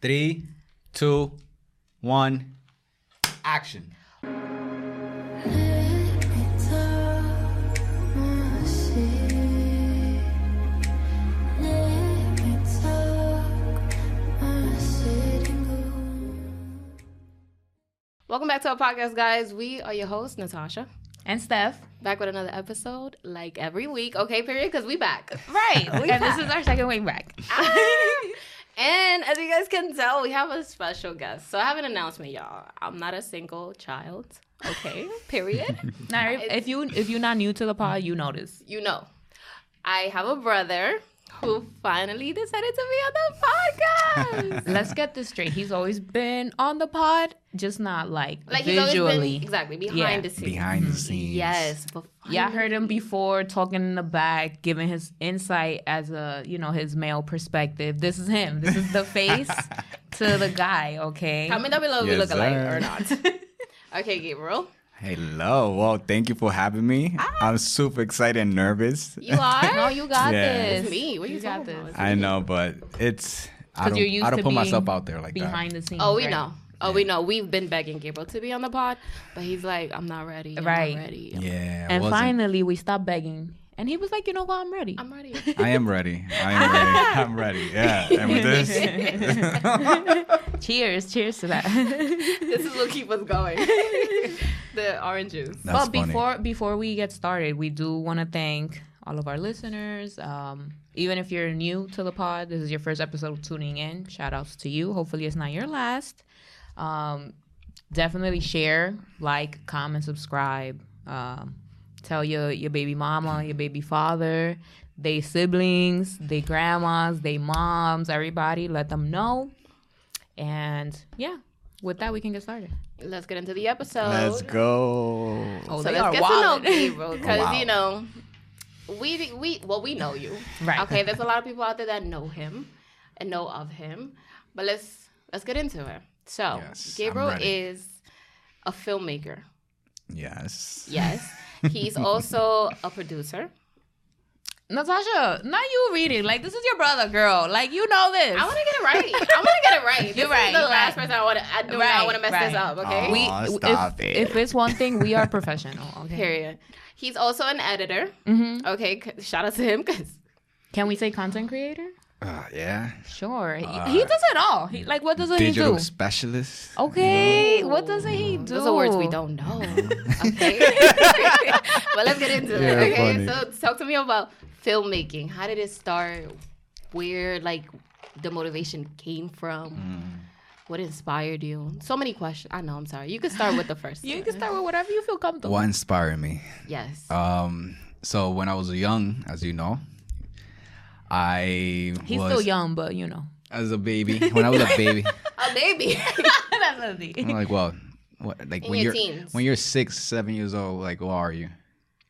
Three, two, one, action. Welcome back to our podcast, guys. We are your hosts, Natasha. and Steph. Back with another episode, like every week. Okay, period, because we back. Right. and this is our second week back. And as you guys can tell, we have a special guest. So I have an announcement, y'all. I'm not a single child. Okay, period. now, if, if you if you're not new to the pod, you notice. you know, I have a brother who finally decided to be on the podcast. Let's get this straight. He's always been on the pod, just not like, like he's always visually. been exactly behind Yeah. the scenes. Behind the mm-hmm. scenes. Yes, but Yeah, I heard him before talking in the back, giving his insight as a you know his male perspective. This is him. This is the face to the guy. Okay. comment down below if we Yes, look alike or not. okay, Gabriel, Hello. Well, thank you for having me. Ah. I'm super excited and nervous. you are. no, you got Yeah. this. It's me. What you, You got this. about? I know, but it's I 'Cause don't, you're used I don't to put myself out there like that. behind that. the scenes. Oh, we right? know. Oh, we know. We've been begging Gabriel to be on the pod, but he's like, I'm not ready. I'm Right. Not ready. I'm, Yeah. I And wasn't. finally, we stopped begging, and he was like, "You know what? I'm ready." I'm ready. I am ready. I am ready. I'm ready. Yeah. And with this, cheers, cheers to that. this is what keeps us going. The orange juice. that's well, funny. before before we get started, we do want to thank all of our listeners. Um, even if you're new to the pod, this is your first episode tuning in. Shout outs to you. Hopefully, it's not your last. Um, definitely share, like, comment, subscribe. Um, tell your your baby mama, your baby father, they siblings, they grandmas, they moms, everybody. Let them know. And yeah, with that, we can get started. Let's get into the episode. Let's go. Oh, So let's are get to know wildin'. Gabriel because Wow. you know we we well we know you. Right. Okay. There's a lot of people out there that know him and know of him, but let's let's get into it. So Yes, Gabriel is a filmmaker. Yes. Yes. He's also a producer. Natasha, not you reading. Like this is your brother, girl. Like you know this. I want to get it right. I want to get it right. You're this right, Is the you're last right. person I want to. I do Right, not want to mess this right. up. Okay. Oh. we Aw, if, stop it. if it's one thing, we are professional. Okay. Period. He's also an editor. Mhm. Okay. Shout out to him because Can we say content creator? Uh, yeah. Sure. He, Uh, he does it all. He, like what does he do? Digital do? specialist. Okay. What doesn't he do? those are words we don't know. Okay. but let's get into Yeah, it. Okay. funny. So talk to me about filmmaking. How did it start? Where like the motivation came from? Mm. What inspired you? So many questions. I know. I'm sorry. You can start with the first. You one. can start with whatever you feel comfortable. What inspired me? Yes. Um. So when I was young, as you know, I He's was still young, but you know. as a baby. When I was a baby, a baby. That's a thing. I'm like, well, what? Like In when your you're teens. when you're six, seven years old, like, what are you?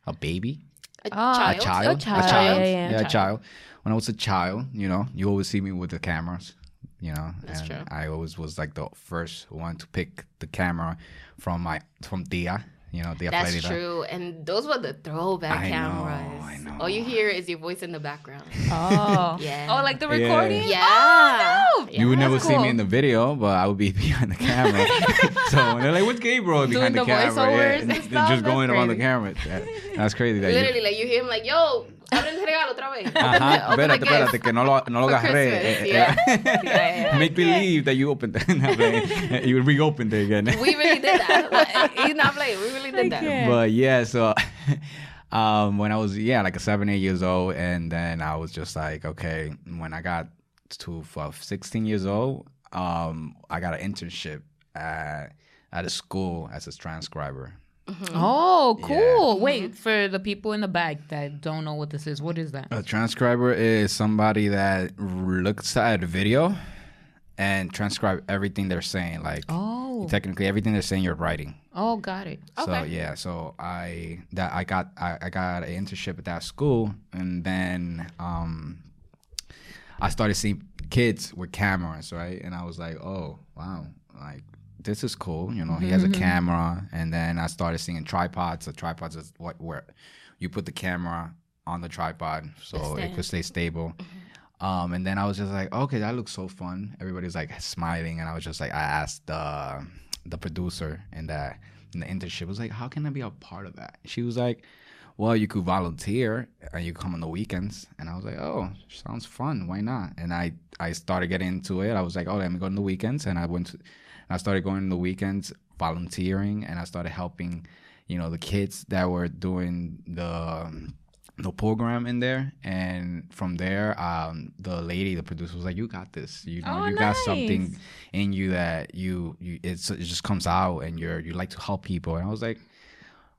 A baby? A Ah, A child? A child. A child? Yeah, yeah, Yeah, a a child. When I was a child, you know, you always see me with the cameras. You know, That's and true. I always was like the first one to pick the camera from my from Tia. You know, Tia That's Flarita. true. And those were the throwback I know, cameras. I know. All you hear is your voice in the background. Oh. oh. Yeah. Oh, like the recording? Yeah. Oh, no. You would never that's see me in the video, but I would be behind the camera. so when they're like, "What's Gabriel behind Doing the, the camera?" voiceovers and they're stuff, just going that's around the camera. That- that's crazy. That you, Literally, like you hear him like, yo, abre el regalo otra vez. Open the- Ajá, espérate, gift. espérate, que no lo, no lo For agarré. Christmas, Eh, yeah. eh, Yeah, yeah. Make believe that you opened it. you reopened it again. We really did that. He's not playing. We really did that. but yeah, so um, when I was yeah like seven eight years old, and then I was just like okay, when I got to uh, sixteen years old, um, I got an internship at at a school as a transcriber. Oh, cool. Wait, for the people in the back that don't know what this is, what is that? A transcriber is somebody that looks at a video and transcribe everything they're saying. Like Oh. technically everything they're saying, you're writing. Oh, got it. So Okay. yeah, so I that I got I, I got an internship at that school, and then um, I started seeing kids with cameras, right? And I was like, oh wow, like this is cool. You know, he has a camera, and then I started seeing tripods. So tripods is what where you put the camera on the tripod so it could stay stable. Um, and then I was just like, okay, that looks so fun. Everybody's like smiling, and I was just like, I asked the the producer in that in the internship was like, how can I be a part of that? She was like, well, you could volunteer and you come on the weekends. And I was like, oh, sounds fun. Why not? And I I started getting into it. I was like, oh, let me go on the weekends, and I went to, I started going on the weekends volunteering, and I started helping, you know, the kids that were doing the the program in there and from there um the lady the producer was like you got this you know Oh, you got something in you that you you it's it just comes out and you're you like to help people and i was like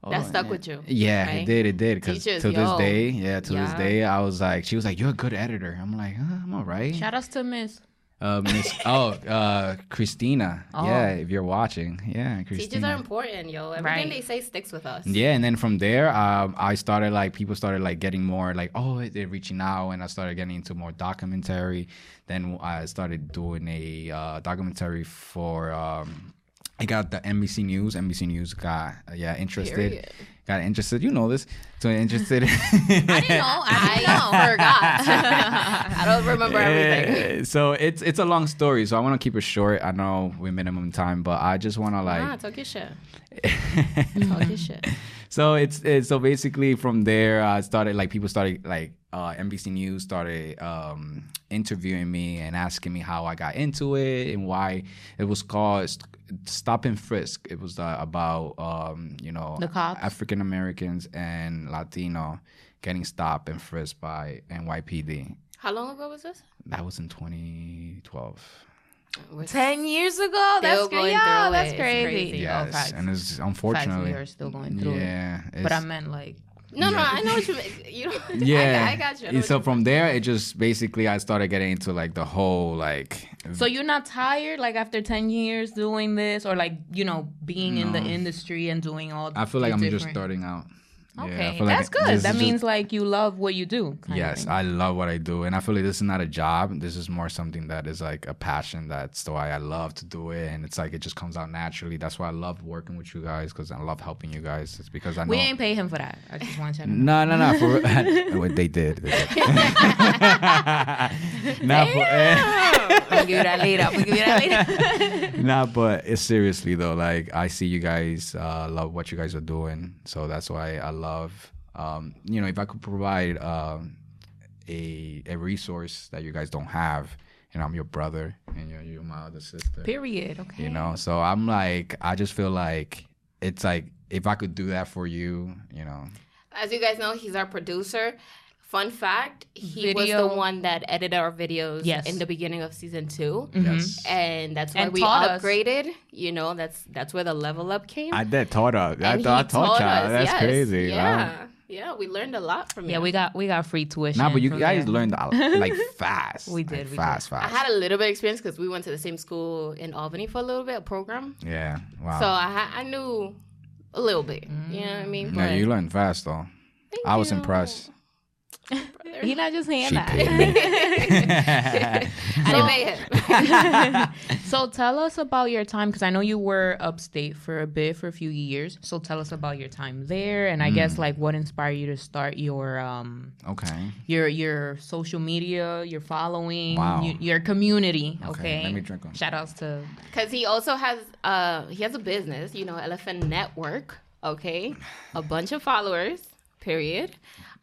oh, That stuck yeah. with you, yeah right? it did it did because to this yo. day yeah to this day i was like she was like you're a good editor i'm like uh, i'm all right Shout outs to Miss. Uh, Miss, oh uh christina Oh. yeah if you're watching yeah christina Teachers are important, yo. Everything Right. they say sticks with us. yeah, and then from there, um, I started like people started like getting more like oh they're reaching out, and I started getting into more documentary. Then I started doing a uh, documentary for. Um, I got the NBC News. NBC News got uh, yeah interested. Period. Got interested. You know this. So interested. I didn't know. I know. I forgot. I don't remember everything. So it's it's a long story. So I want to keep it short. I know we're minimum time, but I just want to like. Nah, talk your shit. Talk your shit. so it's, it's so basically from there I started like people started like uh, NBC News started um, interviewing me and asking me how I got into it and why it was called St- Stop and Frisk. It was uh, about um, you know African Americans and Latino getting stopped and frisked by NYPD. How long ago was this? That was in 2012. We're Ten years ago. That's Still crazy. Yeah, that's it. It's crazy. crazy. Yes, Oh, facts. and it's Facts, unfortunately we are still going through it. yeah, But I meant like No, no, Yeah. I know what you mean. You know, yeah I, I got you. I know And what so you from there it just basically i started getting into like the whole like So you're not tired, like after ten years doing this, or like you know being in the industry and doing all. i feel like i'm just starting out Yeah, Okay, like that's good. That means just- like you love what you do. yes i love what i do and i feel like this is not a job this is more something that is like a passion that's the why i love to do it and it's like it just comes out naturally that's why i love working with you guys because i love helping you guys it's because i know we ain't pay him for that. I just want you to know. no, no, no. For what they did. They did. Not for, I'll give you that later. I'll give you that later. Nah, but it's seriously though. Like I see you guys uh, love what you guys are doing, so that's why I love. Um, you know, if I could provide um, a a resource that you guys don't have, you know, I'm your brother and you're, you're my other sister. Period. Okay. You know, so I'm like, I just feel like it's like if I could do that for you, you know. As you guys know, he's our producer. Fun fact: he was the one that edited our videos Yes. in the beginning of season 2 mm-hmm. Yes. and that's why And we taught us. upgraded. You know, that's that's where the level up came. I did taught her. I, And thought I he taught y'all. us, That's yes. crazy. wow. Yeah, yeah, we learned a lot from you. Yeah, you. we got we got free tuition. Nah, but you from guys there. learned a lot, like fast. We did, Like, we fast, I fast. had a little bit of experience because we went to the same school in Albany for a little bit, a program. yeah. Wow. So I ha- I knew a little bit. You know what I mean? yeah, you learned fast though. Thank I was you, impressed. Brother. He not just saying She that. paid. I didn't pay him. so tell us about your time because I know you were upstate for a bit for a few years. So tell us about your time there, and I Mm. guess like what inspired you to start your um okay. your your social media, your following, Wow. you- your community. Okay, Okay, let me drink one. Shout outs to Because he also has uh he has a business, you know, Elephant Network. Okay, a bunch of followers. Period.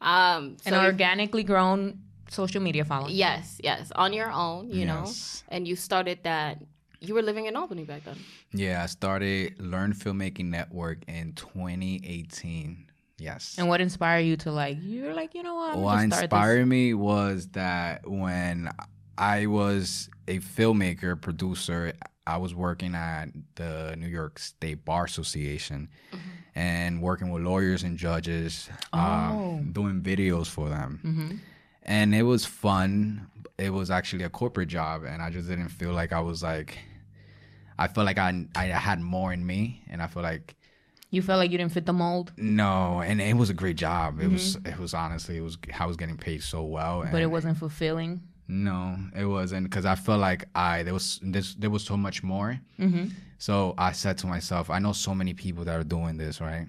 Um, an so if- organically grown social media following. yes, yes, on your own, you know, Yes. and you started that. You were living in Albany back then. Yeah, I started Learn Filmmaking Network in 2018. Yes. And what inspired you to like? You're like, you know what? I'm what gonna start inspired me was that when I was a filmmaker, producer, I was working at the New York State Bar Association Mm-hmm. and working with lawyers and judges, Oh. um, doing videos for them. Mm-hmm. And it was fun. It was actually a corporate job, and I just didn't feel like I was like, I felt like I, I had more in me, and I feel like You felt like you didn't fit the mold, no, and it was a great job. It was, it was honestly, it was. I was getting paid so well, Mm-hmm. but it wasn't fulfilling. No, it wasn't because I felt like I there was this there was so much more. Mm-hmm. So I said to myself, I know so many people that are doing this, right?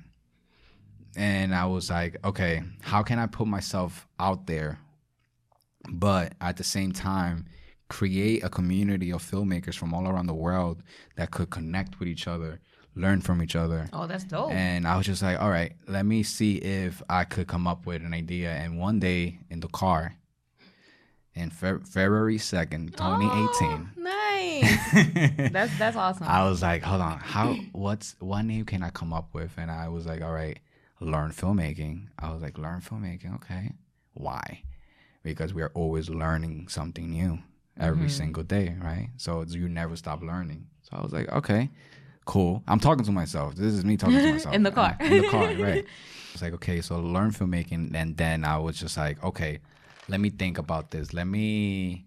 And I was like, okay, how can I put myself out there but at the same time create a community of filmmakers from all around the world that could connect with each other learn from each other Oh, that's dope. and I was just like, all right, let me see if I could come up with an idea. And one day in the car, in Fe- February 2nd, 2018, nice. that's that's awesome. I was like, hold on, how, what's, what name can I come up with? And I was like, all right, learn filmmaking. I was like, learn filmmaking. Okay. Why? Because we are always learning something new every mm-hmm. single day, right? So you never stop learning. So I was like, okay, cool. I'm talking to myself. This is me talking to myself. In the car. In the car, right. It's like, okay, so learn filmmaking. And then I was just like, okay, let me think about this. Let me,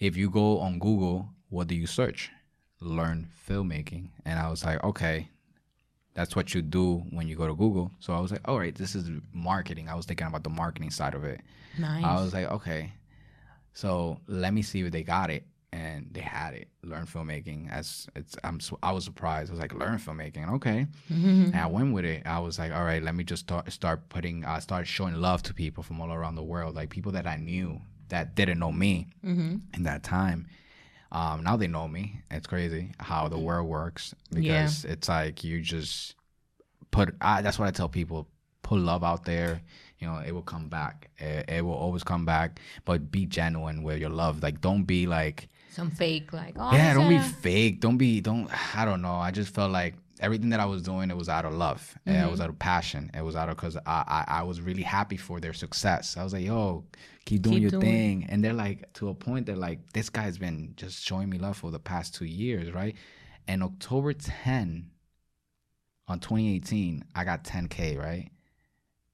if you go on Google, what do you search? Learn filmmaking. And I was like, okay, that's what you do when you go to Google. So I was like, all right, this is marketing. I was thinking about the marketing side of it. nice. I was like, okay, so let me see if they got it, and they had it. Learn filmmaking. As it's, I'm, I was surprised. I was like, learn filmmaking, okay. And I went with it. I was like, all right, let me just start, start putting, uh, start showing love to people from all around the world, like people that I knew that didn't know me in that time. Um, now they know me. It's crazy how the world works because it's like you just put. I, that's what I tell people: put love out there. You know, it will come back. It, it will always come back. But be genuine with your love. Like, don't be like, Some fake like oh yeah, don't be fake. Don't be, don't. I don't know. I just felt like everything that I was doing, it was out of love. And Mm-hmm. It was out of passion. It was out of because I, I, I was really happy for their success. I was like, yo, keep doing Keep your doing. thing. And they're like, to a point, they're like, this guy's been just showing me love for the past two years, right? And October 10 on 2018, I got 10K, right?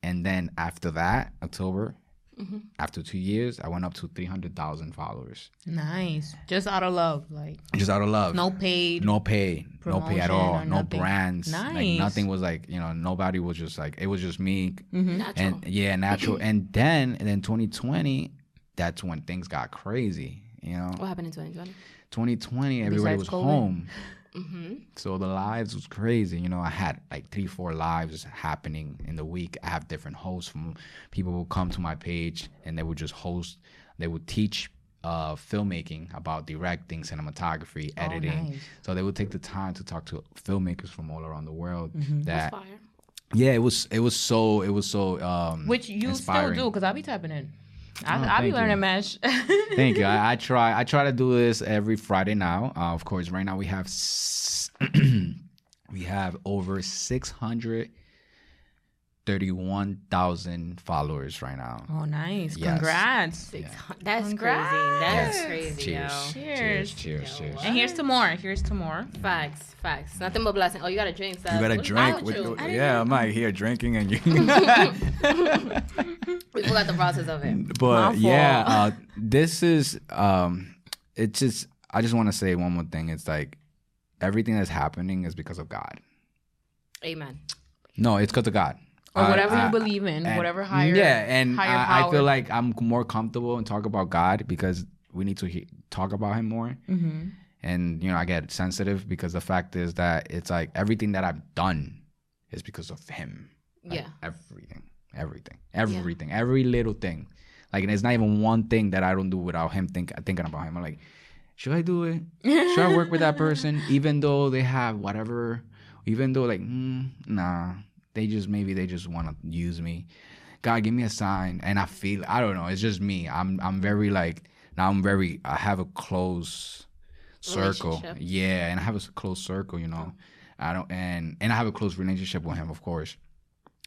And then after that, October, Mm-hmm. after two years, I went up to 300,000 followers. Nice. Just out of love. Like Just out of love. no paid. no pay no pay at all no nothing. brands like Nice. nothing was like you know nobody was just like it was just me Natural. and yeah natural and then and then 2020 that's when things got crazy you know what happened in 2020? 2020 everybody Besides was COVID. home Mm-hmm. so the lives was crazy you know i had like three four lives happening in the week i have different hosts from people who come to my page and they would just host they would teach uh, filmmaking about directing cinematography editing nice. so they would take the time to talk to filmmakers from all around the world Mm-hmm. that yeah it was it was so it was so um Which you inspiring. still do, because I'll be typing in. I, Oh, I'll be learning you. mesh. Thank you. I, I try. I try to do this every Friday now. Uh, of course, right now we have s- we have over six hundred thirty-one thousand followers right now. oh, nice. Yes. Congrats. Six hun- That's Congrats. crazy. That's Yes. crazy, Cheers. yo. Cheers. Cheers. Cheers. Cheers. And here's to more. Here's to more. Facts, facts. Nothing but blessing. Oh, you got a drink. Steph. You gotta drink. With, with you? I yeah. I'm out here drinking, and you. We forgot the process of it. but My yeah, uh, this is um, it's just. I just want to say one more thing. It's like everything that's happening is because of God. Amen. No, it's because of God. Or whatever I- you believe in, and- whatever higher. yeah and higher I, I feel like i'm more comfortable and talk about god because we need to he- talk about him more. Mm-hmm. and you know i get sensitive because the fact is that it's like everything that i've done is because of him. Like, Yeah. everything everything everything every little thing. Like and it's not even one thing that i don't do without him think, thinking about him. I'm like should i do it? Should i work with that person? Even though they have whatever even though like mm, nah they just maybe they just want to use me. God give me a sign and i feel i don't know it's just me. I'm i'm very like now i'm very i have a close circle. Yeah and i have a close circle you know. I don't and and i have a close relationship with him of course.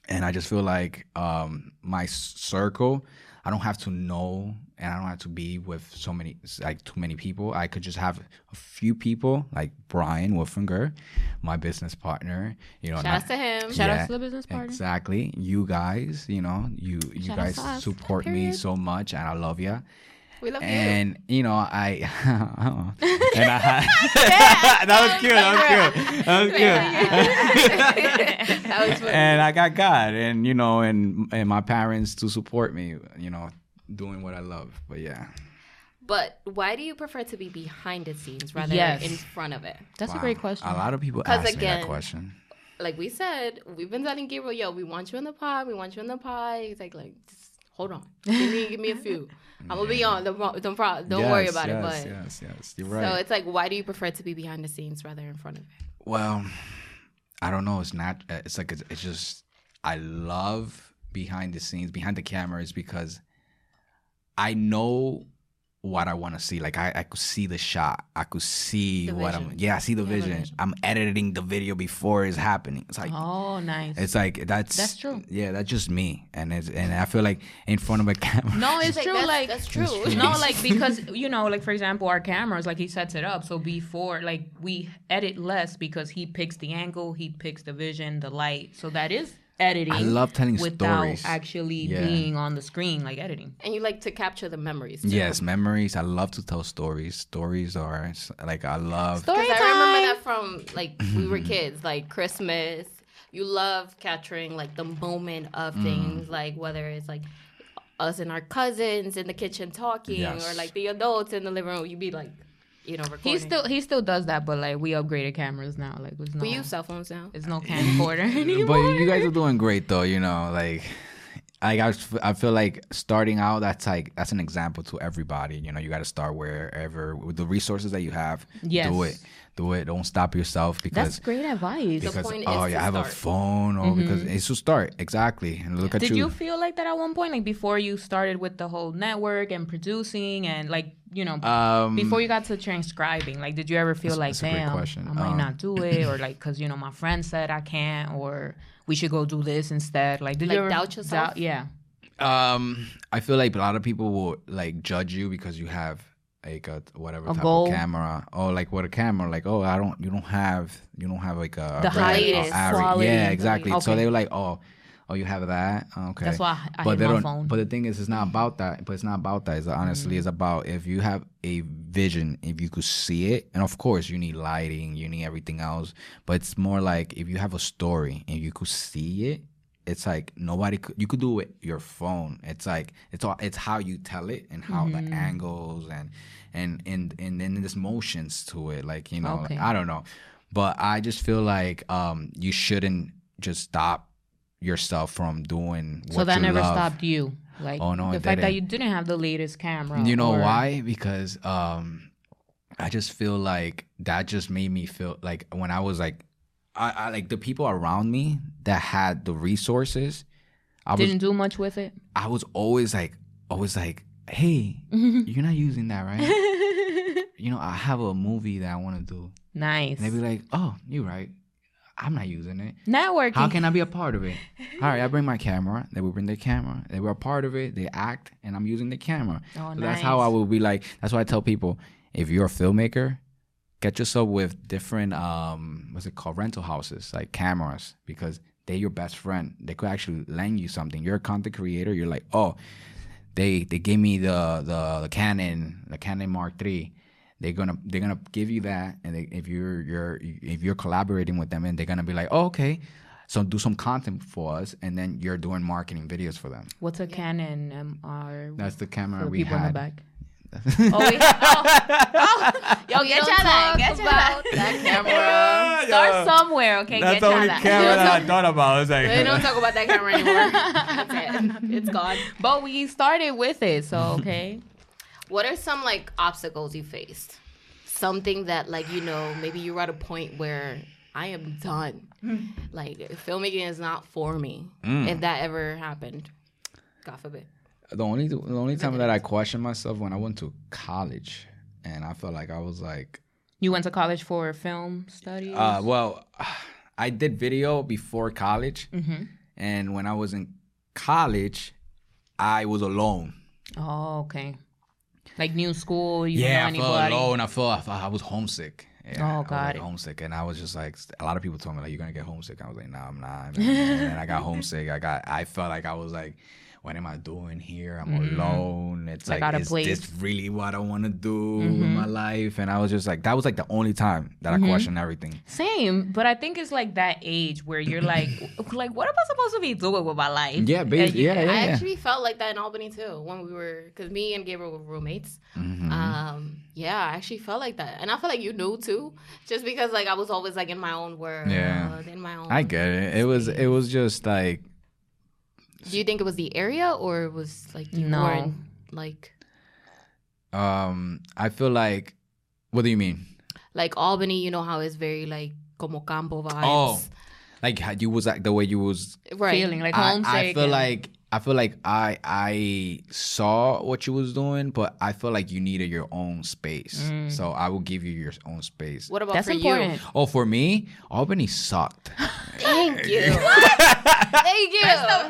And I just feel like um, my circle, I don't have to know, and I don't have to be with so many, like too many people. I could just have a few people, like Brian Wolfinger, my business partner. You know, Shout not- out to him. Shout out to the business partner. Exactly. You guys, you know, you you Shout guys support me so much, and I love you. We love you. And you know, I uh-uh. and I had that was cute. That was cute. That was cute. that was funny. and I got God, and you know, and and my parents to support me, you know, doing what I love. But yeah, But why do you prefer to be behind the scenes rather Yes. than in front of it? That's a great question. A lot of people ask me again- that question. Like we said, we've been telling Gabriel, yo, we want you in the pod. We want you in the pod. He's like, like, just hold on, give me give me a few. I'm gonna be on. Don't don't, pro- don't worry about yes, it. But yes, yes, you're right. so it's like, why do you prefer to be behind the scenes rather in front of it? Well, I don't know. It's not. uh, It's like it's, it's just. I love behind the scenes, behind the cameras, because I know what I want to see. Like I, I could see the shot. I could see The what I'm. Yeah, I see the You have a vision. vision. I'm editing the video before it's happening. It's like. Oh, nice. It's like that's That's true. Yeah, that's just me, and it's and I feel like in front of a camera. no, it's Like, true. that's, like that's true. true. no, like because you know, like for example, our cameras, like he sets it up. So before, like we edit less because he picks the angle, he picks the vision, the light. So that is editing. I love telling without stories. actually Yeah. being on the screen, like editing. and you like to capture the memories. Too. Yes, memories. I love to tell stories. Stories are like I love. Story Because I remember that from like we were kids, like Christmas. You love capturing like the moment of Mm. things, like whether it's like us and our cousins in the kitchen talking, or like the adults in the living room. You'd be like, you know, recording. He still he still does that, but like we upgraded cameras now. Like no we use cell phones now. It's no camcorder anymore. but you guys are doing great though. You know, like. I, I f- I feel like starting out that's like that's an example to everybody. You know, you got to start wherever with the resources that you have. Yes. Do it. Do it. Don't stop yourself because That's great advice. The because point is oh to yeah, I have a phone or because it's to start exactly. And look at Mm-hmm. Did you. you feel like that at one point, like before you started with the whole network and producing and like you know um, before you got to transcribing? Like, did you ever feel like, that's a great damn, question. I might Um, not do it, or like because you know my friend said I can't, or we should go do this instead? Like, did Like, you ever doubt yourself? yeah, Um, I feel like a lot of people will like judge you because you have like a whatever A type goal. of camera. Oh, like what a camera? Like oh, I don't. You don't have. You don't have like a The highest quality. Yeah, exactly. So they were like, oh, oh, you have that. Okay. that's why I, I but they don't. phone. But the thing is, it's not about that. But it's not about that. It's honestly, it's about if you have a vision, if you could see it, and of course, you need lighting, you need everything else. But it's more like if you have a story and you could see it, it's like nobody could. You could do it your phone. It's like it's all. It's how you tell it and how Mm-hmm. the angles and and and and then there's motions to it. Like you know, Okay. I don't know, but I just feel like um you shouldn't just stop yourself from doing what so that never love. stopped you. Like Oh, no, the fact that didn't. you didn't have the latest camera. You know or- why? Because um, I just feel like that just made me feel like when I was like, I, I like the people around me that had the resources. I Didn't do much with it. I was always like always like, hey, you're not using that, right? you know, I have a movie that I want to do. nice. And they'd be like, oh, you're right. I'm not using it. Networking. How can I be a part of it? All right, I bring my camera. They will bring their camera. They were a part of it. They act, and I'm using the camera. Oh, So That's how I nice. will be like. That's why I tell people, if you're a filmmaker, get yourself with different um, what's it called, rental houses like cameras because they're your best friend. They could actually lend you something. You're a content creator. You're like, oh, they they gave me the the, the Canon the Canon Mark III. They're gonna they're gonna give you that, and they, if you're you're if you're collaborating with them, and they're gonna be like, oh, okay, so do some content for us, and then you're doing marketing videos for them. What's a Canon MR? That's the camera for we people in the back. oh, we, oh, oh, yo, We get don't your that. talk Get your about that. that camera. Start somewhere, okay? That's get the only that. camera don't that I thought about. It's like We don't talk about that camera anymore. That's it. It's gone. But we started with it, so okay. What are some like obstacles you faced? Something that like you know maybe you're at a point where I am done. like filmmaking is not for me. If that ever happened, God forbid. the only the only time that I questioned myself when I went to college, and I felt like I was like, You went to college for film studies? uh, well, I did video before college, Mm-hmm. and when I was in college, I was alone. oh, okay. Like new school, you yeah, I felt anybody? alone. I felt I, felt- I was homesick. Yeah, Oh, I was, got like, homesick, and I was just like, a lot of people told me like, "You're gonna get homesick." I was like, "Nah, I'm not." and I got homesick. I got, I felt like I was like, "What am I doing here? I'm alone." It's Mm-hmm. Like, like, out of is place. this really what I want to do Mm-hmm. in my life? And I was just like, that was like the only time that I questioned everything. Same, but I think it's like that age where you're like, like, what am I supposed to be doing with my life? Yeah, And basically, yeah, yeah, I yeah. actually felt like that in Albany too when we were because me and Gabriel were roommates. Mm-hmm. Um, yeah, I actually felt like that, and I feel like you knew too, just because like I was always like in my own world, Yeah. in my own. I get it. It was, it was just like Do you think it was the area or it was like you No. weren't like Um, I feel like. What do you mean? like Albany? You know how it's very like como campo vibes. Oh, like how you was like the way you was. right. Feeling like I, homesick. I feel like I feel like I I saw what you was doing, but I feel like you needed your own space. Mm. So I will give you your own space. What about that's for important. Oh, for me, Albany sucked. you? Thank you. Thank you.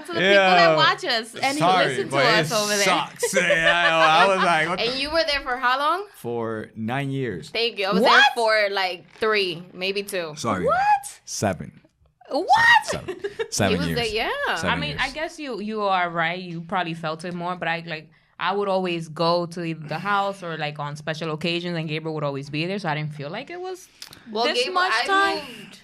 to the people that watch us and who listen to us over there. I was like, what And you were there for how long? for nine years. Thank you. I was What? there for like three, maybe two. Sorry. What? Seven. What? Seven. Seven was years. there, yeah. Seven I mean, years. I guess you you are right. You probably felt it more, but I like I would always go to the house or like on special occasions, and Gabriel would always be there, so I didn't feel like it was Well, this Gabriel, much I moved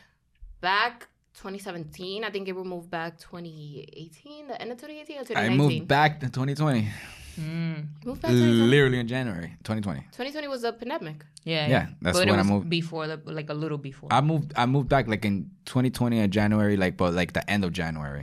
back 2017. I think Gabriel moved back 2018, the end of 2018 or 2019. I moved back to 2020. Moved back Literally in January 2020. 2020 was a pandemic. Yeah, Yeah, that's but when it I moved. before the like a little before. I moved. I moved back like in 2020 in January, like but like the end of January.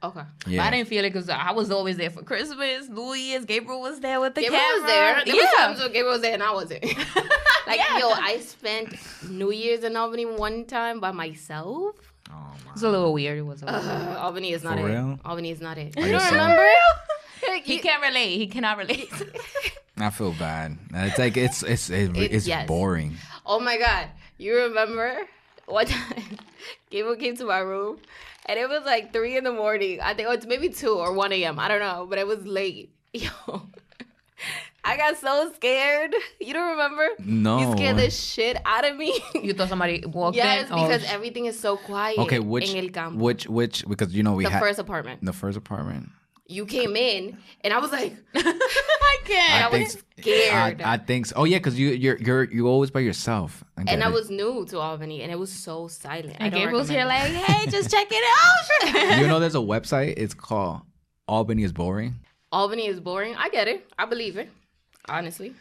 Okay. But Yeah. I didn't feel it because I was always there for Christmas, New Year's. Gabriel was there with the Gabriel camera. was there. There yeah, was times when Gabriel was there and I wasn't. like, Yeah. yo, I spent New Year's in Albany one time by myself. Oh my. it was a little weird. It was. A little weird. Uh, Albany is not For it. real? Albany is not it. Are You you don't serious? remember? He You- can't relate. He cannot relate. I feel bad. It's like it's it's it's, It- it's yes. boring. Oh my god. You remember one time Gabriel came to my room and it was like three in the morning. I think oh, it's maybe two or one AM. I don't know, but it was late. Yo. I got so scared. You don't remember? No. You scared the shit out of me. you thought somebody walked yes, in. Oh, because everything is so quiet. Okay, which in El Campo. which which because you know we the had first apartment. the first apartment. You came in and I was like, I can't. I was scared. I, I think so. Oh yeah, because you you're you're you always by yourself. I and get I was new to Albany and it was so silent. I and don't Gabriel's here like, hey, just check it out. you know, there's a website. It's called Albany is boring. Albany is boring. I get it. I believe it. Honestly,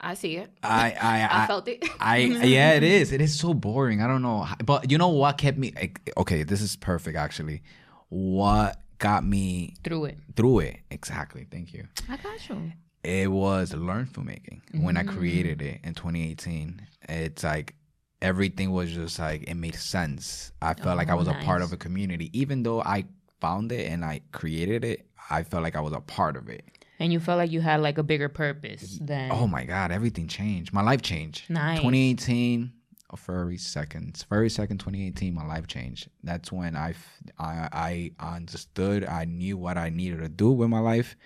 I see it. I I I, felt it. I yeah, it is. It is so boring. I don't know, but you know what kept me? Okay, this is perfect actually. What got me Through it. through it? Exactly. Thank you. I got you. It was learn filmmaking when I mm. created it in 2018. It's like everything was just like it made sense. I felt like I Oh, was a part oh, of a community, even though I found it and I created it. I felt like I was a part of it. And you felt like you had like a bigger purpose than. Oh my God, everything changed. My life changed. Nice. 2018, oh, February 2nd, February 2nd, 2018, my life changed. That's when I, I, I understood, I knew what I needed to do with my life.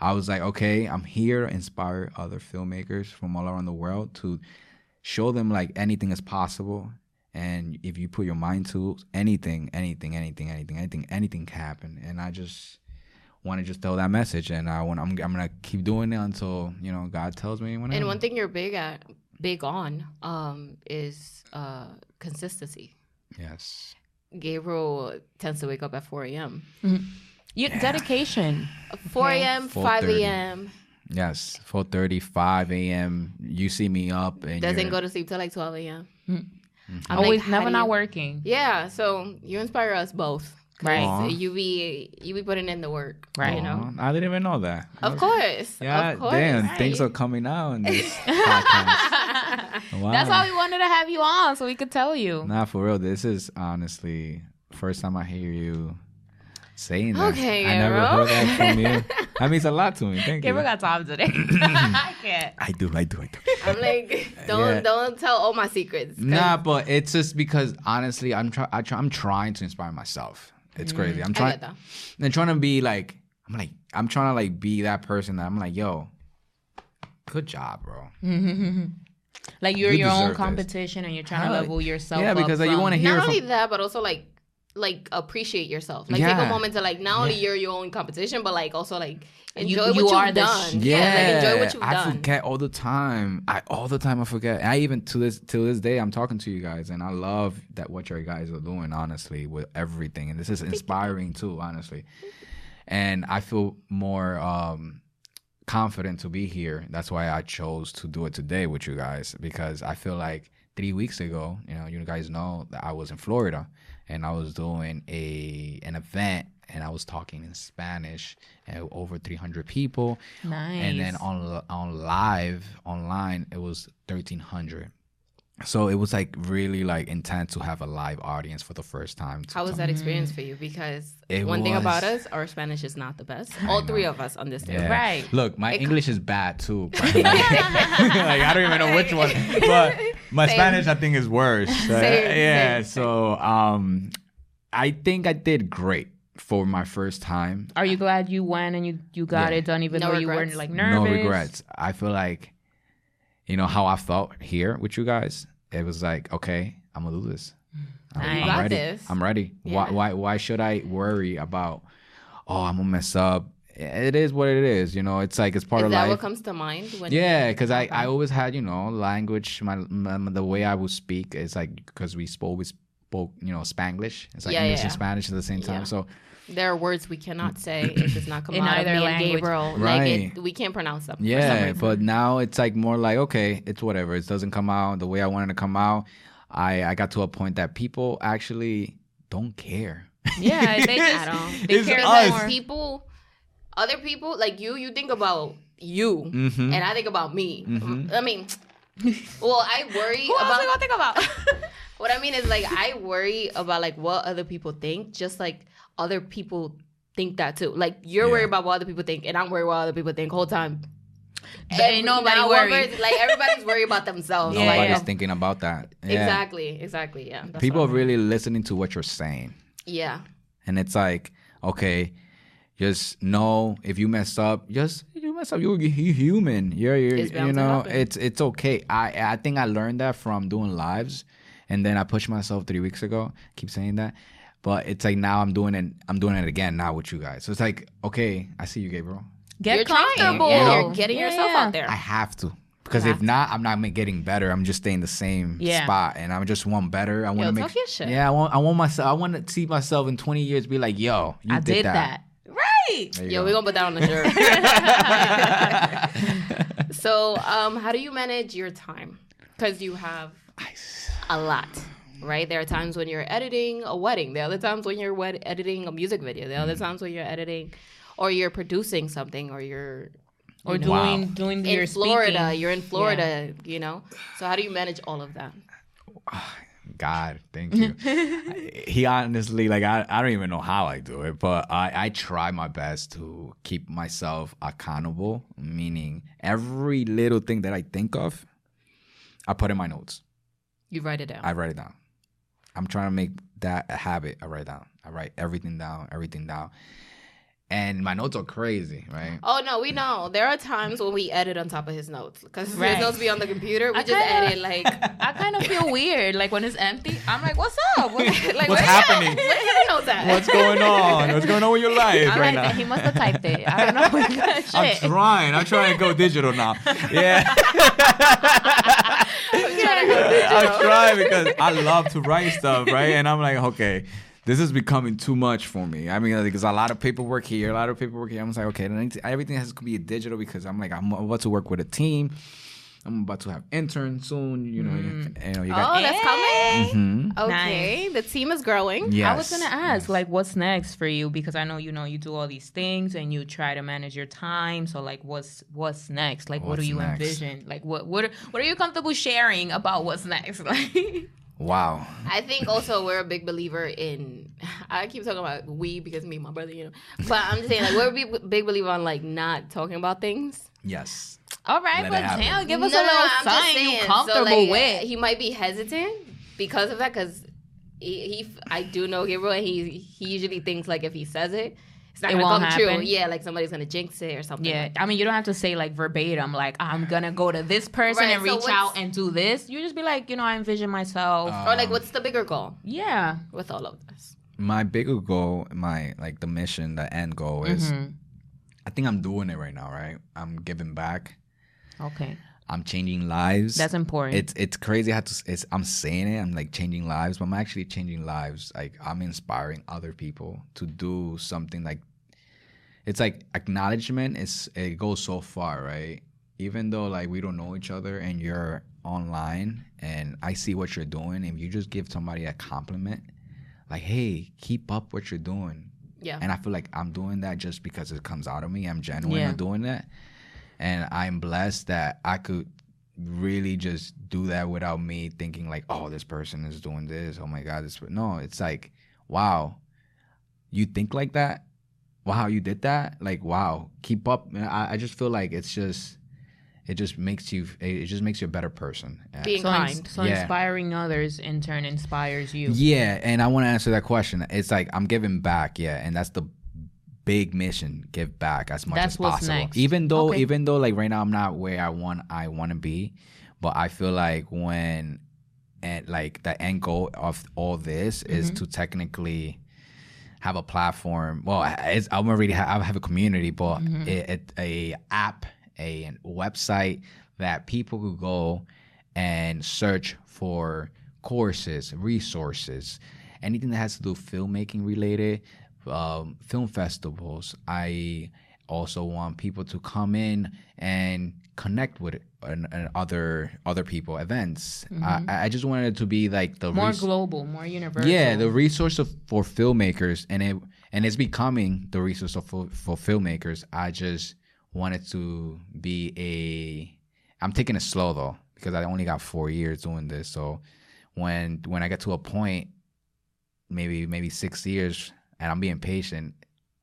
I was like, okay, I'm here to inspire other filmmakers from all around the world to show them like anything is possible. And if you put your mind to anything, anything, anything, anything, anything, anything can happen. And I just want to just tell that message. And I want, I'm, I'm gonna keep doing it until you know God tells me when. and one thing you're big at, big on, um, is uh consistency. Yes. Gabriel tends to wake up at 4 a.m. You, Dedication. 4 a.m., 5 a.m. Yes. 4:30, 5 a.m. You see me up and Doesn't you're- go to sleep till like 12 a.m. I'm Always like, never not you- working. Yeah, so you inspire us both. 'Cause Right. Aw. You be you be putting in the work. Right. You know. I didn't even know that. Of course. Yeah, of course. damn, Right. things are coming out in this podcast. Wow. That's why we wanted to have you on so we could tell you. Nah, for real. This is honestly first time I hear you saying that. Okay, I never Gabriel. heard that from you. That means a lot to me. Thank you. Gabriel you. got time today. I can't. I do, I do, I do. I'm like, don't Yeah. don't tell all my secrets. 'cause Nah, but it's just because honestly, I'm try, I try, I'm trying to inspire myself. It's crazy. Mm, I'm trying. and trying to be like I'm like I'm trying to like be that person that I'm like, yo, good job, bro. Like you're You your own deserve this. competition and you're trying Hell, to level yourself yeah, because, like, you wanna hear Not from- only that, but also like like appreciate yourself. Like take a moment to like not only Yeah. you're your own competition, but like also like enjoy you what are you've the done. sh- yeah, like enjoy what you've I done. forget all the time. I all the time I forget. I even to this to this day I'm talking to you guys, and I love that what you guys are doing. Honestly, with everything, and this is inspiring too. Honestly, and I feel more um confident to be here. That's why I chose to do it today with you guys because I feel like three weeks ago, you know, you guys know that I was in Florida and I was doing a an event and I was talking in Spanish and over 300 people. Nice. And then on on live online it was 1300. So it was like really like intense to have a live audience for the first time. How was talk. that experience for you? Because It one thing about us, our Spanish is not the best. All three of us understand. Yeah. Right. Look, my It- English is bad too. like, like, I don't even know which one, but my Same. Spanish I think is worse. Uh, Same, yeah. same, So um, I think I did great for my first time. Are you glad you went and you you got Yeah. it done, even No though you weren't like nervous? No regrets. I feel like, you know how I felt here with you guys. It was like, okay, I'm gonna do this. I'm, mm. Nice. I'm got ready. this. I'm ready. Why, Yeah. why, why should I worry about? Oh, I'm gonna mess up. It is what it is. You know, it's like it's part Is of that life. what comes to mind when? Yeah, because I, I always had you know language my, my the way I would speak is like because we spoke we spoke you know Spanglish it's like Yeah, English yeah. and Spanish at the same time Yeah. so there are words we cannot say. It does not come In out either of me language. and Gabriel. Like Right. it, we can't pronounce them. for some yeah but now it's like more like okay it's whatever it doesn't come out the way I wanted to come out I I got to a point that people actually don't care Yeah, they just At all. they It's care us. more. people, other people like you, you think about you, Mhm. and I think about me. Mhm. I mean, well, I worry Who else about. we gonna think about? what I mean is like I worry about like what other people think, just like other people think that too. Like you're Yeah. worried about what other people think, and I'm worried what other people think whole time. But ain't nobody now worried. like everybody's worried about themselves. Yeah. Like, nobody's thinking about that yeah. Exactly, exactly. Yeah. that's people are what I mean. really listening to what you're saying Yeah. and it's like okay just know if you mess up just you mess up you're, you're human you're, you're you know it's it's okay i i think i learned that from doing lives and then i pushed myself three weeks ago keep saying that but it's like now i'm doing it i'm doing it again now with you guys so it's like okay i see you gabriel Get you're comfortable. Yeah, you're getting Yeah, yourself yeah. out there. i have to because if not i'm not getting better i'm just staying the same Yeah. spot and I'm just want better i want to make talk your shit. yeah i want i want myself i want to see myself in 20 years be like yo you I did that. Right. There Yo, go. we're gonna put that on the shirt. so, um, how do you manage your time? Because you have a lot, right? There are times when you're editing a wedding. There are other times when you're wed- editing a music video. There are Mm. other times when you're editing, or you're producing something, or you're Or you know, doing Wow. doing in your Florida. speaking. You're in Florida, you know. So, how do you manage all of that? God, thank you. He honestly, like, I, I don't even know how I do it, but I, I try my best to keep myself accountable, meaning every little thing that I think of, I put in my notes. You write it down. I write it down. I'm trying to make that a habit. I write down. I write everything down, everything down. And my notes are crazy, right? Oh no, we know. There are times when we edit on top of his notes because Right. his notes be on the computer. We I just kinda- edit like I kind of feel weird, like when it's empty. I'm like, "What's up? What, like, What's where- happening? Where his notes at? What's going on? What's going on with your life I'm right like, now? he must have typed it. I don't know. I'm trying. I'm trying to go digital now. Yeah. I'm trying to go digital. I try because I love to write stuff, right? And I'm like, okay, this is becoming too much for me. I mean, like, there's a lot of paperwork here, a lot of paperwork here. I'm just like, okay, then I need to- everything has to be digital because I'm like, I'm about to work with a team. I'm about to have interns soon. You know, you, you know, you got. Oh, that's coming. Mhm. Okay, the team is growing. Yes. I was gonna ask, like, what's next for you? Because I know you know you do all these things and you try to manage your time. So, like, what's what's next? Like, what do you next? envision? Like, what what are, what are you comfortable sharing about what's next? Like, Wow. I think also we're a big believer in. I keep talking about we because me and my brother, you know. But I'm just saying, like, we're a big, big believer on like not talking about things. Yes. all right, Let it but happen. damn, give us no, a little no, I'm just sign you comfortable so, like, with. He might be hesitant because of that. Because he, he, I do know Gabriel, and he he usually thinks like if he says it, it's not It gonna won't come true. happen. Yeah, like somebody's gonna jinx it or something. Yeah, like I mean, you don't have to say like verbatim, like I'm gonna go to this person Right, and so reach what's- out and do this. You just be like, you know, I envision myself. Uh, Or like, what's the bigger goal yeah. with all of this? My bigger goal, my like the mission, the end goal is, Mhm. I think I'm doing it right now. Right, I'm giving back. Okay, I'm changing lives. that's important. it's it's crazy how to it's I'm saying it I'm like changing lives but I'm actually changing lives like I'm inspiring other people to do something like it's like acknowledgement is it goes so far right even though like we don't know each other and you're online and I see what you're doing, if you just give somebody a compliment, like, hey, keep up what you're doing. Yeah. And I feel like I'm doing that just because it comes out of me. I'm genuine Yeah. in doing that. And I'm blessed that I could really just do that without me thinking like, oh, this person is doing this. Oh my God, this. No, it's like, wow, you think like that? Wow, you did that? Like, wow, keep up. I, I just feel like it's just, it just makes you, it just makes you a better person. Being So, kind. so Yeah. inspiring others in turn inspires you. Yeah, and I want to answer that question. It's like I'm giving back, yeah, and that's the big mission: give back as much That's as what's possible. next. Even though, Okay. even though, like right now, I'm not where I want I want to be, but I feel like when and like the end goal of all this Mm-hmm. is to technically have a platform. Well, it's, I'm already ha- I have a community, but Mm-hmm. it, it, a app, a website that people could go and search for courses, resources, anything that has to do with filmmaking related, um, film festivals. I also want people to come in and connect with an, an other other people events. I, I just wanted it to be like the Mm-hmm. More res- global, more universal. yeah, the resource of, for filmmakers, and it and it's becoming the resource of, for, for filmmakers. I just wanted to be a. I'm taking it slow though because I only got four years doing this. So when when I get to a point, maybe maybe six years, and I'm being patient,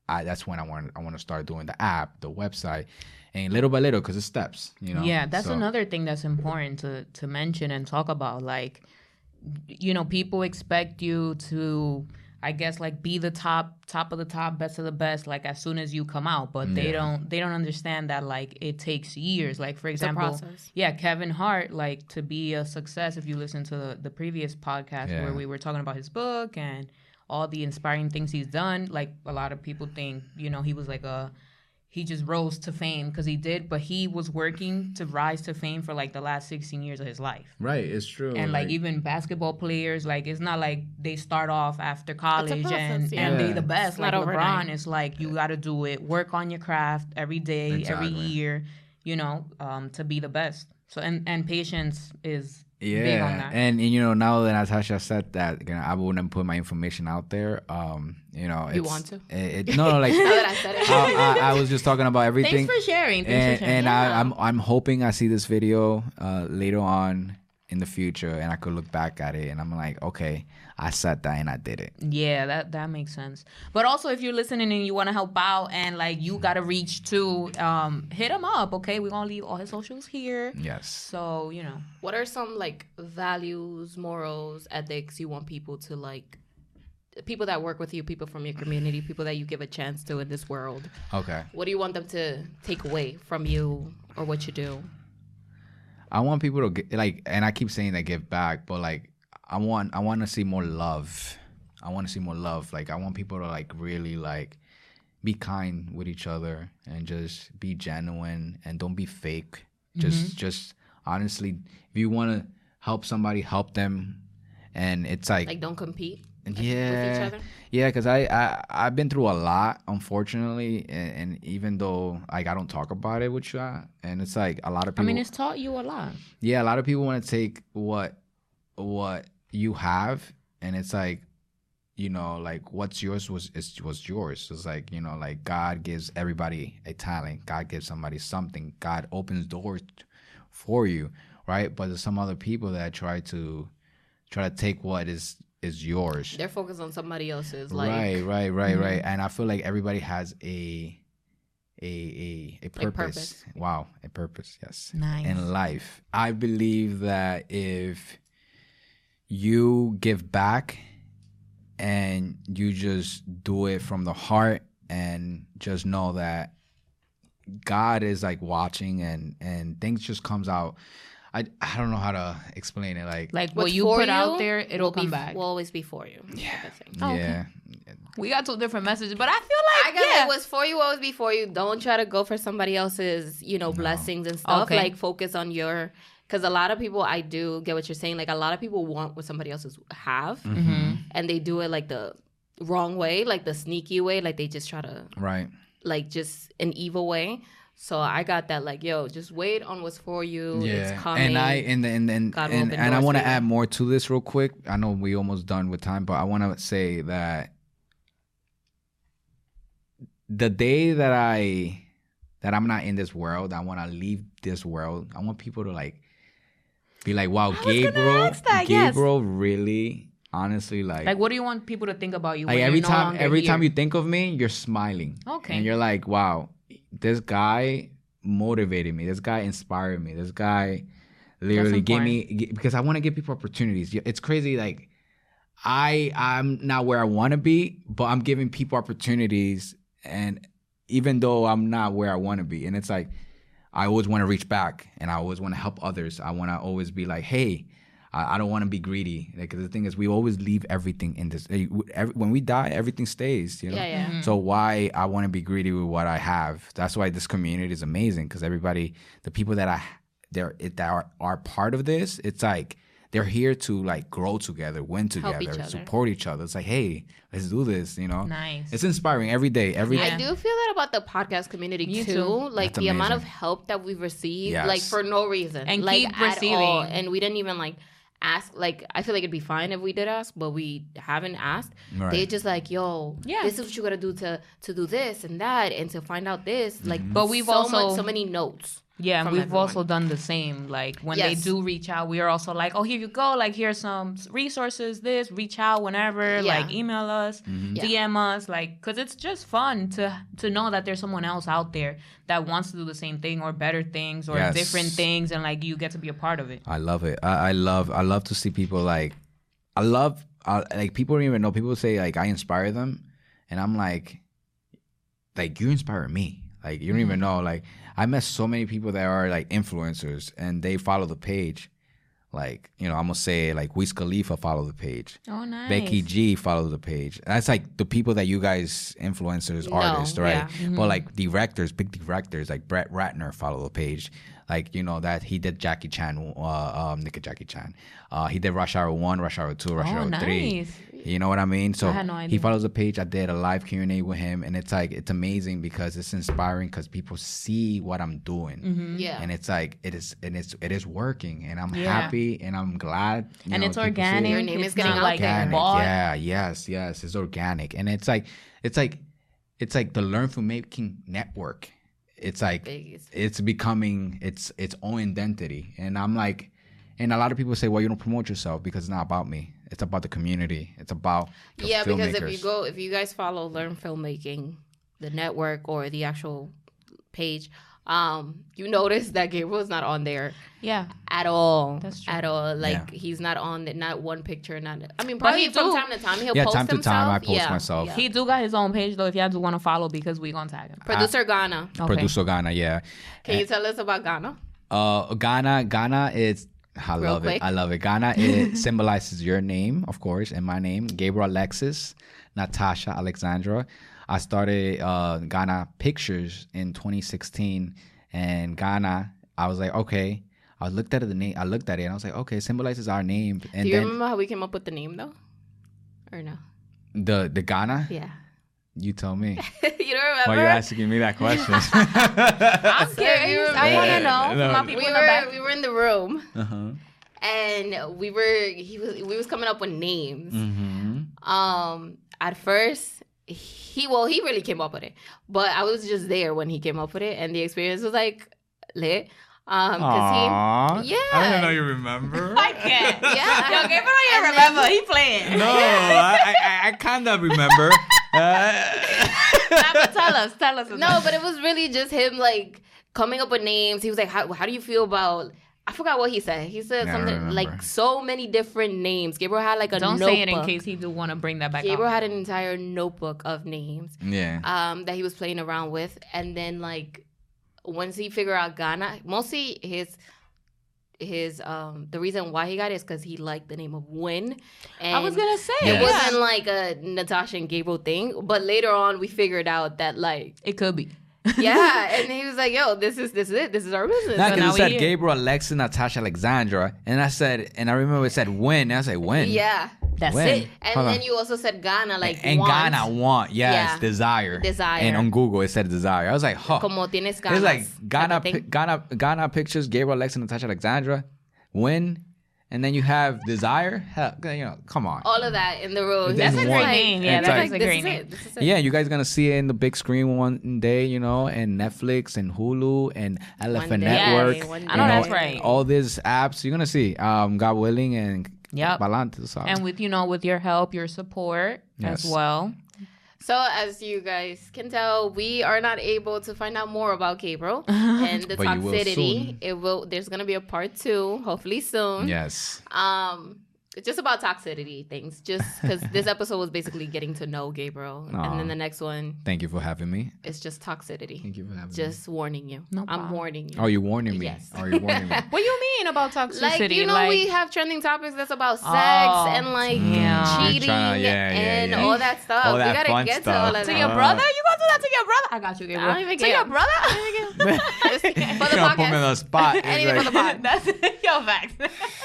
I that's when I want I want to start doing the app, the website, and little by little because it's steps. You know. Yeah, that's So- another thing that's important to to mention and talk about. Like, you know, people expect you to, I guess, like be the top top of the top, best of the best, like as soon as you come out. But they don't they don't understand that like it takes years. Like for It's a example, process. yeah, Kevin Hart, like to be a success. If you listen to the, the previous podcast Yeah. where we were talking about his book and all the inspiring things he's done, like a lot of people think, you know, he was like a he just rose to fame because he did, but he was working to rise to fame for like the last 16 years of his life. Right, it's true. And like even basketball players, like it's not like they start off after college and, yeah. and they Yeah. the best. It's like not LeBron, overnight. it's like you got to do it, work on your craft every day, every year, you know, um, to be the best. So and and patience is big on Yeah, and, and you know now that Natasha said that, you know, I wouldn't put my information out there. Um, you know, You want to? It, it, no, no, like Now that I said it. I, I, I was just talking about everything, Thanks for sharing. Thanks and, for sharing. and I, I'm I'm hoping I see this video uh, later on in the future, and I could look back at it, and I'm like, okay, I said that and I did it. Yeah, that that makes sense. But also, if you're listening and you want to help out and like you got to reach to, um, hit him up. Okay, we're gonna leave all his socials here. Yes. So you know, What are some like values, morals, ethics you want people to like? People that work with you, people from your community, people that you give a chance to in this world. Okay. What do you want them to take away from you or what you do? I want people to get like, and I keep saying that give back, but like, I want I want to see more love. I want to see more love. Like, I want people to like really like be kind with each other and just be genuine and don't be fake. Just mm-hmm. just honestly, if you want to help somebody, help them. And it's like, Like, don't compete. Yeah, other? yeah, because I, I I've been through a lot, unfortunately, and, and even though like I don't talk about it with you, and it's like a lot of people I mean, it's taught you a lot. Yeah, a lot of people want to take what what you have, and it's like, you know, like what's yours was is was yours. It's like you know, like God gives everybody a talent. God gives somebody something. God opens doors for you, right? But there's some other people that try to try to take what is is yours. They're focused on somebody else's. Like, right, right, right, Mhm. right. And I feel like everybody has a a a, a purpose. purpose. Wow, a purpose. Yes Nice. in life. I believe that if you give back and you just do it from the heart and just know that God is like watching and and things just comes out. I I don't know how to explain it. Like, Like what you for put out there, it'll will come be, back. Will always be for you. Yeah. Oh, okay. yeah, we got two different messages, but I feel I like got yeah. it. What's for you always be for you. Don't try to go for somebody else's, you know, blessings and stuff. Okay. Like focus on your. Because a lot of people, I do get what you're saying. Like a lot of people want what somebody else's have, Mm-hmm. and they do it like the wrong way, like the sneaky way. Like they just try to, right. like just an evil way. So I got that like, yo, just wait on what's for you. It's coming. and I and and and God and, and I want to add more to this real quick. I know we almost done with time, but I want to say that the day that I that I'm not in this world, I want to leave this world. I want people to like be like, "Wow, gonna Gabriel, yes. Gabriel really, honestly, like." Like, what do you want people to think about you? like every time every time you think of me you're smiling Okay. and you're like wow this guy motivated me. This guy inspired me. This guy literally gave me because i want to give people opportunities. It's crazy like i i'm not where i want to be but i'm giving people opportunities and even though i'm not where i want to be and it's like i always want to reach back and i always want to help others. I want to always be like hey I, I don't want to be greedy. Like the thing is, we always leave everything in this. eh, every- When we die, everything stays. You know. Yeah, yeah. Mm-hmm. So why I want to be greedy with what I have? That's why this community is amazing because everybody, the people that I, they're that are, are part of this, it's like they're here to like grow together, win together, each support each other. It's like, hey, let's do this. You know. Nice. It's inspiring every day. Every I do feel that about the podcast community Me too. too. Like That's the amount of help that we've received, Yes. like for no reason, And like keep at receiving. all. And we didn't even like ask. Like I feel like it'd be fine if we did ask, but we haven't asked. Right. They just like, yo, Yeah. this is what you gotta do to to do this and that, and to find out this. Like, Mm-hmm. But we've so also- much, so many notes. Yeah, and we've everyone. also done the same. Like when Yes. they do reach out, we are also like, "Oh, here you go. Like here's some resources. This reach out whenever. Yeah. Like email us, mm-hmm. Yeah. DM us. Like, cause it's just fun to to know that there's someone else out there that wants to do the same thing or better things or Yes. different things, and like you get to be a part of it. I love it. I, I love I love to see people like I love I, like people don't even know. People say like I inspire them, and I'm like, like you inspire me. Like you don't even mm-hmm. know. Like I met so many people that are like influencers, and they follow the page. Like you know, I'm gonna say like Wiz Khalifa follow the page. Oh, nice. Becky G follow the page. That's like the people that you guys influencers, No, artists, right? yeah. Mm-hmm. But like directors, big directors like Brett Ratner follow the page. Like you know that he did Jackie Chan, uh, um, Nick Jackie Chan. Uh, he did Rush Hour One, Rush Hour Two, Rush Oh, Hour Three. nice. You know what I mean? So I no he follows the page. I did a live Q and A with him, and it's like it's amazing because it's inspiring because people see what I'm doing, Mm-hmm. Yeah. and it's like it is, and it's it is working, and I'm Yeah. happy, and I'm glad. you And know, it's people it. organic. Your name is it's getting out like there. organic. bought. Yeah, yes, yes. It's organic, and it's like it's like it's like the Learn Filmmaking network. It's like it's becoming its its own identity, and I'm like, and a lot of people say, well, you don't promote yourself because it's not about me. It's about the community. It's about the yeah, because if you go, if you guys follow Learn Filmmaking, the network or the actual page, um, you notice that Gabriel's not on there Yeah. at all. That's true. At all. Like Yeah. he's not on the, not one picture, not I mean But probably he from do. time to time he'll Yeah, post time to himself. time I post yeah, myself. yeah. He do got his own page though. If y'all do want to follow, because we gonna tag him. Producer Gana. Okay. Producer Gana, yeah. Can you tell us about Gana? Uh, Gana, Gana is. I Real love it. quick. I love it. Gana it symbolizes your name, of course, and my name, Gabriel Alexis, Natasha Alexandra. I started uh, Gana Pictures in 2016, and Gana. I was like, okay. I looked at the name. I looked at it, and I was like, okay, symbolizes our name. And Do you then remember how we came up with the name though? Or no? the the Gana. Yeah. You tell me. you don't remember? Why you asking me that question? I'm curious. I want to know no. my people we in the were back. we were in the room uh-huh. and we were he was we was coming up with names. Mm-hmm. Um, at first, he well, he really came up with it, but I was just there when he came up with it, and the experience was like lit. Um, cause he, yeah. I Yeah. didn't know you remember. I can't. Yeah. Yo, Gabriel don't even And then- remember. He playing. No, I, I, I kind of remember. Uh, Nah, but tell us. Tell us. no, but it was really just him like coming up with names. He was like, "How, how do you feel about?" I forgot what he said. He said Yeah, something remember. like so many different names. Gabriel had like a Don't notebook. say it in case he do want to bring that back Gabriel up. had an entire notebook of names. yeah. um, that he was playing around with, and then like once he figured out Gana, mostly his his um the reason why he got it is because he liked the name of Win. And I was gonna say it Yeah. wasn't like a Natasha and Gabriel thing, but later on we figured out that like It could be. yeah, and he was like, "Yo, this is this is it. This is our business." Not So because now it said here. Gabriel, Alexis, Natasha, Alexandra, and I said, and I remember it said when. And I said when. yeah, That's When? it. And Hold then on. you also said Gana, like and want. Gana want yes Yeah. desire Desire. and on Google it said desire. I was like, huh. Como tienes ganas. It's like Gana, of Gana, Gana pictures. Gabriel Lex and Natasha Alexandra win, and then you have desire. Hell, you know, come on. all of that in the room. That's one- like, name. Yeah, that's like- a great is name. it. This is it. Yeah, you guys gonna see it in the big screen one day, you know, and Netflix and Hulu and Elephant. Network. Yes, you I know that's right. All these apps you're gonna see. Um, God willing and Yep. Balante. So. And with you know, with your help, your support Yes. as well. So as you guys can tell, we are not able to find out more about Gabriel and the But you will toxicity. It will. There's gonna be a part two, hopefully soon. yes. Um, it's just about toxicity things. Just because this episode was basically getting to know Gabriel, Aw. and then the next one Thank you for having me. it's just toxicity. Thank you for having me. Just warning you. No I'm warning you. Oh, you warning me. Yes. Oh, you warning me. What do you mean about toxicity? like you know, we have trending topics that's about sex Oh, and like yeah. Cheating tryna- yeah, yeah, and yeah. all that stuff. All that we that gotta get stuff. to all of to your Uh, brother? You gonna do that to your brother? I got you, Gabriel. I don't even to care. your brother? Just for the You're gonna put me on podcast. the spot. It's Anything for the like- pod. That's yo facts.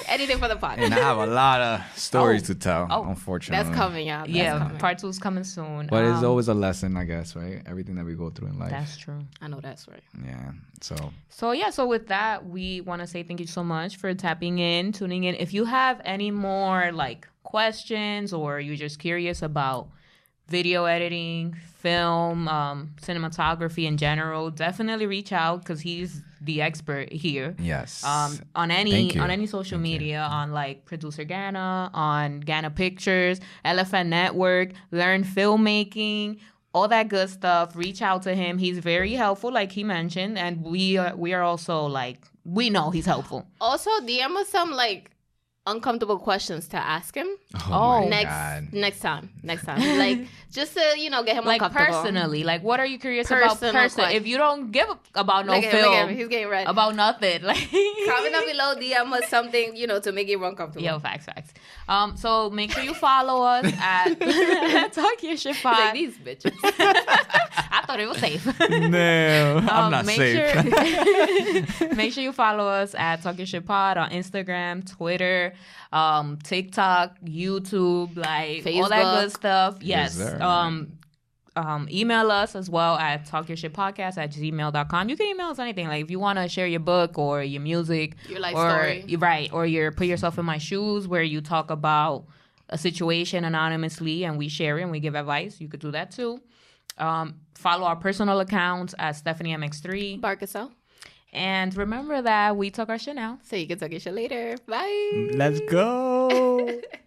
Anything for the pod. and I have a lot of stories to tell, Oh. unfortunately. That's coming out. That's yeah, coming. part two's coming soon. But it's Um, always a lesson, I guess, right? Everything that we go through in life. that's true. I know that's right. yeah. So So yeah, so with that, we want to say thank you so much for tapping in, tuning in. If you have any more like questions or you're just curious about video editing, film, um, cinematography in general, definitely reach out because he's the expert here. yes. Um, on any on any social Thank you. media, on like producer Gana, on Gana Pictures, Elephant Network, learn filmmaking, all that good stuff. Reach out to him. He's very helpful, like he mentioned, and we are we are also like we know he's helpful. Also, DM us some like uncomfortable questions to ask him oh, next God. next time. Next time, like just to you know get him Like uncomfortable. personally, like what are you curious Personal about? Person, question. if you don't give about no Look at him, him. film, He's getting red. about nothing, like Comment down below, DM us something you know to make you uncomfortable. Yo, facts, facts. Um, so make sure you follow us at Talk Your Shit He's like Pod. these bitches. I thought it was safe. No, I'm Um, not make safe. Sure, make sure you follow us at Talk Your Shit Pod on Instagram, Twitter, um, TikTok, YouTube, like all that good stuff. Yes. Yes, um, um, email us as well at talkyourshitpodcast at gmail.com. You can email us anything. Like if you want to share your book or your music Your life or, story. you- Right. Or your put yourself in my shoes where you talk about a situation anonymously and we share it and we give advice. You could do that too. Um, follow our personal accounts at Stephanie MX3. Bark us out. And remember that we talk our shit now. So you can talk your shit later. Bye. Let's go.